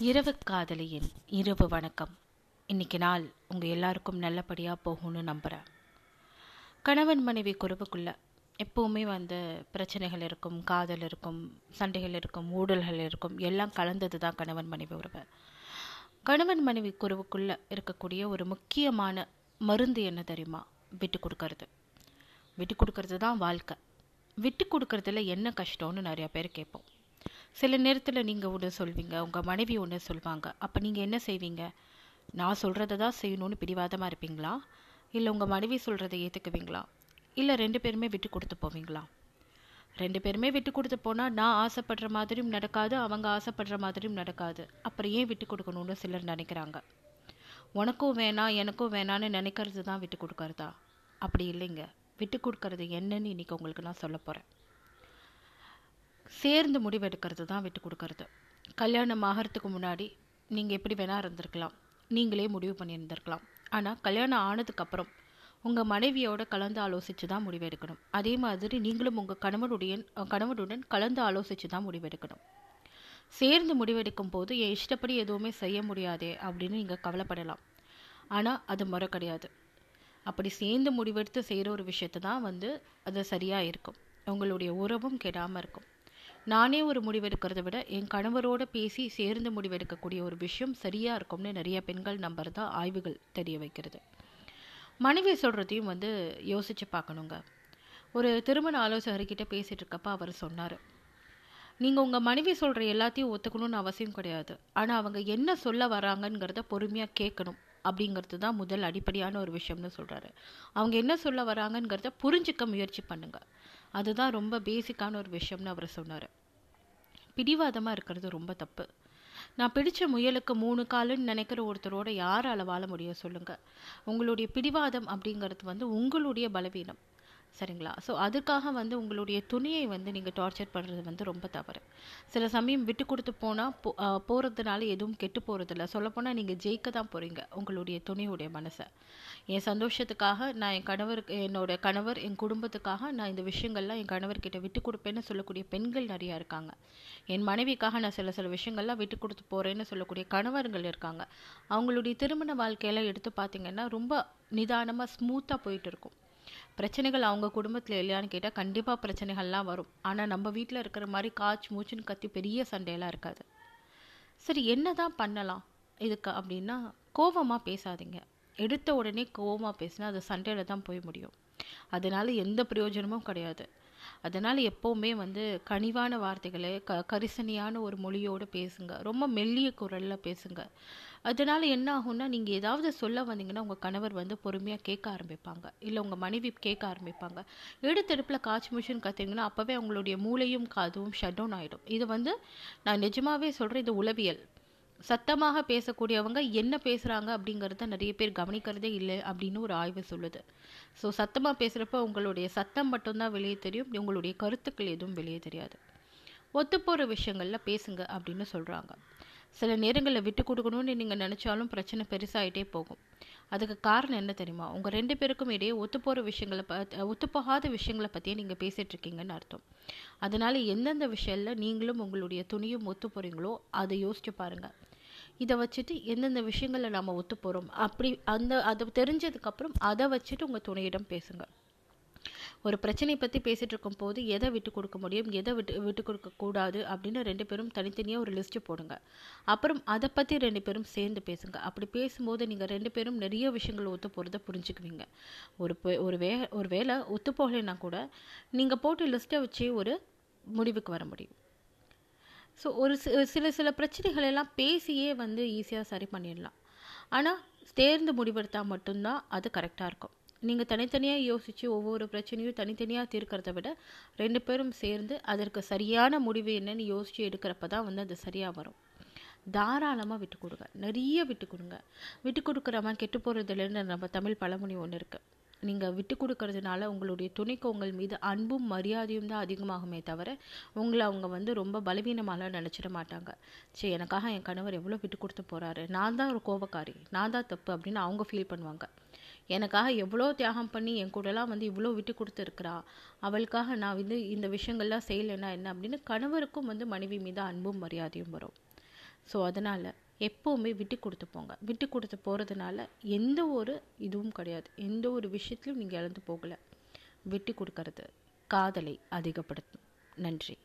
இரவு காதலியின் இரவு வணக்கம். இன்னைக்கு நாள் உங்கள் எல்லாருக்கும் நல்லபடியாக போகும்னு நம்புகிறேன் கணவன் மனைவி குறவுக்குள்ள எப்போவுமே வந்து பிரச்சனைகள் இருக்கும் காதல் இருக்கும் சண்டைகள் இருக்கும் ஊடல்கள் இருக்கும் எல்லாம் கலந்தது தான் கணவன் மனைவி உறவு. கணவன் மனைவி குறவுக்குள்ள இருக்கக்கூடிய ஒரு முக்கியமான மருந்து என்ன தெரியுமா? விட்டு கொடுக்கறது. விட்டு கொடுக்கறது தான் வாழ்க்கை. விட்டு கொடுக்கறதுல என்ன கஷ்டம்னு நிறையா பேர் கேட்போம். சில நேரத்தில் நீங்கள் ஒன்று சொல்வீங்க உங்கள் மனைவி ஒன்று சொல்வாங்க. அப்போ நீங்கள் என்ன செய்வீங்க? நான் சொல்கிறத தான் செய்யணும்னு பிடிவாதமாக இருப்பீங்களா? இல்லை உங்கள் மனைவி சொல்கிறத ஏற்றுக்குவீங்களா இல்லை ரெண்டு பேருமே விட்டு கொடுத்து போவீங்களா? ரெண்டு பேருமே விட்டு கொடுத்து போனால் நான் ஆசைப்படுற மாதிரியும் நடக்காது அவங்க ஆசைப்படுற மாதிரியும் நடக்காது. அப்புறம் ஏன் விட்டு கொடுக்கணும்னு சிலர் நினைக்கிறாங்க. உனக்கும் வேணாம் எனக்கும் வேணான்னு நினைக்கிறது தான் விட்டு கொடுக்கறதா? அப்படி இல்லைங்க. விட்டு கொடுக்கறது என்னன்னு இன்றைக்கி உங்களுக்கு நான் சொல்ல போகிறேன் சேர்ந்து முடிவெடுக்கிறது தான் விட்டு கொடுக்கறது. கல்யாணம் ஆகிறதுக்கு முன்னாடி நீங்கள் எப்படி வேணால் இருந்திருக்கலாம். நீங்களே முடிவு பண்ணியிருந்திருக்கலாம். ஆனால் கல்யாணம் ஆனதுக்கப்புறம் உங்கள் மனைவியோட கலந்து ஆலோசித்து தான் முடிவெடுக்கணும். அதே மாதிரி நீங்களும் உங்கள் கணவனுடைய கணவனுடன் கலந்து ஆலோசித்து தான் முடிவெடுக்கணும். சேர்ந்து முடிவெடுக்கும் போது என் இஷ்டப்படி எதுவுமே செய்ய முடியாதே அப்படின்னு நீங்கள் கவலைப்படலாம். ஆனால் அது முறை கிடையாது. அப்படி சேர்ந்து முடிவெடுத்து செய்கிற ஒரு விஷயத்தை தான் வந்து அது சரியாக இருக்கும். உங்களுடைய உறவும் கெடாமல் இருக்கும். நானே ஒரு முடிவெடுக்கிறத விட என் கணவரோட பேசி சேர்ந்து முடிவெடுக்கக்கூடிய ஒரு விஷயம் சரியாக இருக்கும்னு நிறைய பெண்கள் நம்புறதா ஆய்வுகள் தெரிய வைக்கிறது. மனைவி சொல்கிறதையும் வந்து யோசித்து பார்க்கணுங்க. ஒரு திருமண ஆலோசகர்கிட்ட பேசிகிட்டு இருக்கப்ப அவர் சொன்னார் நீங்கள் உங்கள் மனைவி சொல்கிற எல்லாத்தையும் ஒத்துக்கணும்னு அவசியம் கிடையாது. ஆனால் அவங்க என்ன சொல்ல வராங்கங்கிறத பொறுமையாக கேட்கணும். அப்படிங்கிறது தான் முதல் அடிப்படையான ஒரு விஷயம்னு சொல்கிறாரு அவங்க என்ன சொல்ல வராங்கங்கிறத புரிஞ்சிக்க முயற்சி பண்ணுங்கள் அதுதான் ரொம்ப பேசிக்கான ஒரு விஷயம்னு அவர் சொன்னார். பிடிவாதமாக இருக்கிறது ரொம்ப தப்பு. நான் பிடிச்ச முயலுக்கு மூணு காலுன்னு நினைக்கிற ஒருத்தரோட யாரால் வாழ முடியும் சொல்லுங்கள் உங்களுடைய பிடிவாதம் அப்படிங்கிறது வந்து உங்களுடைய பலவீனம். சரிங்களா? ஸோ அதுக்காக வந்து உங்களுடைய துணியை வந்து நீங்கள் டார்ச்சர் பண்ணுறது வந்து ரொம்ப தவறு. சில சமயம் விட்டு கொடுத்து போனால் போ போகிறதுனால எதுவும் கெட்டு போகிறதில்ல சொல்லப்போனால் நீங்கள் ஜெயிக்க தான் போகிறீங்க உங்களுடைய துணியுடைய மனசை. என் சந்தோஷத்துக்காக நான் என் கணவருக்கு என்னோட கணவர் என் குடும்பத்துக்காக நான் இந்த விஷயங்கள்லாம் என் கணவர்கிட்ட விட்டு கொடுப்பேன்னு சொல்லக்கூடிய பெண்கள் நிறையா இருக்காங்க. என் மனைவிக்காக நான் சில சில விஷயங்கள்லாம் விட்டு கொடுத்து போகிறேன்னு சொல்லக்கூடிய கணவர்கள் இருக்காங்க. அவங்களுடைய திருமண வாழ்க்கையெல்லாம் எடுத்து பார்த்தீங்கன்னா ரொம்ப நிதானமாக ஸ்மூத்தாக போயிட்டு இருக்கும். பிரச்சனைகள் அவங்க குடும்பத்தில் இல்லையான்னு கேட்டால் கண்டிப்பாக பிரச்சனைகள்லாம் வரும். ஆனால் நம்ம வீட்டில் இருக்கிற மாதிரி காய்ச்சி மூச்சுன்னு கத்தி பெரிய சண்டையெல்லாம் இருக்காது. சரி என்ன தான் பண்ணலாம் இதுக்கு அப்படின்னா கோபமாக பேசாதீங்க. எடுத்த உடனே கோபமாக பேசினா அது சண்டையில் தான் போய் முடியும். அதனால் எந்த பிரயோஜனமும் கிடையாது. அதனால் எப்போவுமே வந்து கனிவான வார்த்தைகளை க கரிசனையான ஒரு மொழியோடு பேசுங்க. ரொம்ப மெல்லிய குரலில் பேசுங்க. அதனால் என்ன ஆகும்னா நீங்கள் ஏதாவது சொல்ல வந்தீங்கன்னா உங்கள் கணவர் வந்து பொறுமையாக கேட்க ஆரம்பிப்பாங்க. இல்லை உங்கள் மனைவி கேட்க ஆரம்பிப்பாங்க. எடுத்தெடுப்பில் காய்ச்சி மிஷின் கற்றுங்கன்னா அப்போவே அவங்களுடைய மூளையும் காதும் ஷட் டவுன் ஆகிடும் இது வந்து நான் நிஜமாகவே சொல்கிறேன் இது உளவியல். சத்தமாக பேசக்கூடியவங்க என்ன பேசுகிறாங்க அப்படிங்கிறத நிறைய பேர் கவனிக்கிறதே இல்லை அப்படின்னு ஒரு ஆய்வு சொல்லுது. ஸோ சத்தமாக பேசுகிறப்ப உங்களுடைய சத்தம் மட்டும்தான் வெளியே தெரியும் உங்களுடைய கருத்துக்கள் எதுவும் வெளியே தெரியாது. ஒத்துப்போகிற விஷயங்களில் பேசுங்க அப்படின்னு சொல்கிறாங்க சில நேரங்களில் விட்டு கொடுக்கணும்னு நீங்கள் நினச்சாலும் பிரச்சனை பெருசாகிட்டே போகும். அதுக்கு காரணம் என்ன தெரியுமா? உங்கள் ரெண்டு பேருக்கும் இடையே ஒத்துப்போகிற விஷயங்களை ப ஒத்துப்போகாத விஷயங்களை பற்றியே நீங்கள் பேசிகிட்டு இருக்கீங்கன்னு அர்த்தம். அதனால் எந்தெந்த விஷயத்தில் நீங்களும் உங்களுடைய துணியும் ஒத்து போகிறீங்களோ அதை யோசிச்சு பாருங்கள் இதை வச்சுட்டு எந்தெந்த விஷயங்களில் நம்ம ஒத்து போகிறோம் அப்படி அந்த அதை தெரிஞ்சதுக்கப்புறம் அதை வச்சுட்டு உங்கள் துணையிடம் பேசுங்கள் ஒரு பிரச்சனை பற்றி பேசிகிட்டு இருக்கும் போது எதை விட்டு கொடுக்க முடியும் எதை விட்டு விட்டு கொடுக்க கூடாது அப்படின்னு ரெண்டு பேரும் தனித்தனியாக ஒரு லிஸ்ட்டு போடுங்க. அப்புறம் அதை பற்றி ரெண்டு பேரும் சேர்ந்து பேசுங்க. அப்படி பேசும்போது நீங்கள் ரெண்டு பேரும் நிறைய விஷயங்கள் ஒத்து போகிறத புரிஞ்சுக்குவீங்க. ஒரு ஒரு வே ஒரு வேளை ஒத்து போகலைன்னா கூட நீங்கள் போட்டு லிஸ்ட்டை வச்சு ஒரு முடிவுக்கு வர முடியும். ஸோ ஒரு சில சில பிரச்சனைகள் எல்லாம் பேசியே வந்து ஈஸியாக சரி பண்ணிடலாம். ஆனால் தேர்ந்து முடிவெடுத்தால் மட்டும்தான் அது கரெக்டாக இருக்கும். நீங்கள் தனித்தனியாக யோசித்து ஒவ்வொரு பிரச்சனையும் தனித்தனியாக தீர்க்கிறத விட ரெண்டு பேரும் சேர்ந்து அதற்கு சரியான முடிவு என்னன்னு யோசித்து எடுக்கிறப்ப தான் வந்து அது சரியாக வரும். தாராளமாக விட்டு கொடுங்க. நிறைய விட்டு கொடுங்க. விட்டு கொடுக்குறவன் கெட்டு போகிறதுலன்னு நம்ம தமிழ் பழமொழி ஒன்று இருக்குது நீங்கள் விட்டு கொடுக்கறதுனால உங்களுடைய துணைக்கு உங்கள் மீது அன்பும் மரியாதையும் தான் அதிகமாகுமே தவிர உங்களை அவங்க வந்து ரொம்ப பலவீனமாலாம் நினச்சிட மாட்டாங்க. சரி எனக்காக என் கணவர் எவ்வளோ விட்டு கொடுத்து போகிறாரு நான் தான் ஒரு கோபக்காரி. நான் தான் தப்பு அப்படின்னு அவங்க ஃபீல் பண்ணுவாங்க. எனக்காக எவ்வளோ தியாகம் பண்ணி என் கூடலாம் வந்து இவ்வளோ விட்டு கொடுத்துருக்குறா? அவளுக்காக நான் வந்து இந்த விஷயங்கள்லாம் செய்யலைன்னா என்ன? அப்படின்னு கணவருக்கும் வந்து மனைவி மீது அன்பும் மரியாதையும் வரும். ஸோ அதனால் எப்போவுமே விட்டு கொடுத்து போங்க. விட்டு கொடுத்து போகிறதுனால எந்த ஒரு இதுவும் கிடையாது. எந்த ஒரு விஷயத்துலையும் நீங்கள் இழந்து போகலை. விட்டு கொடுக்கறது காதலை அதிகப்படுத்தும். நன்றி.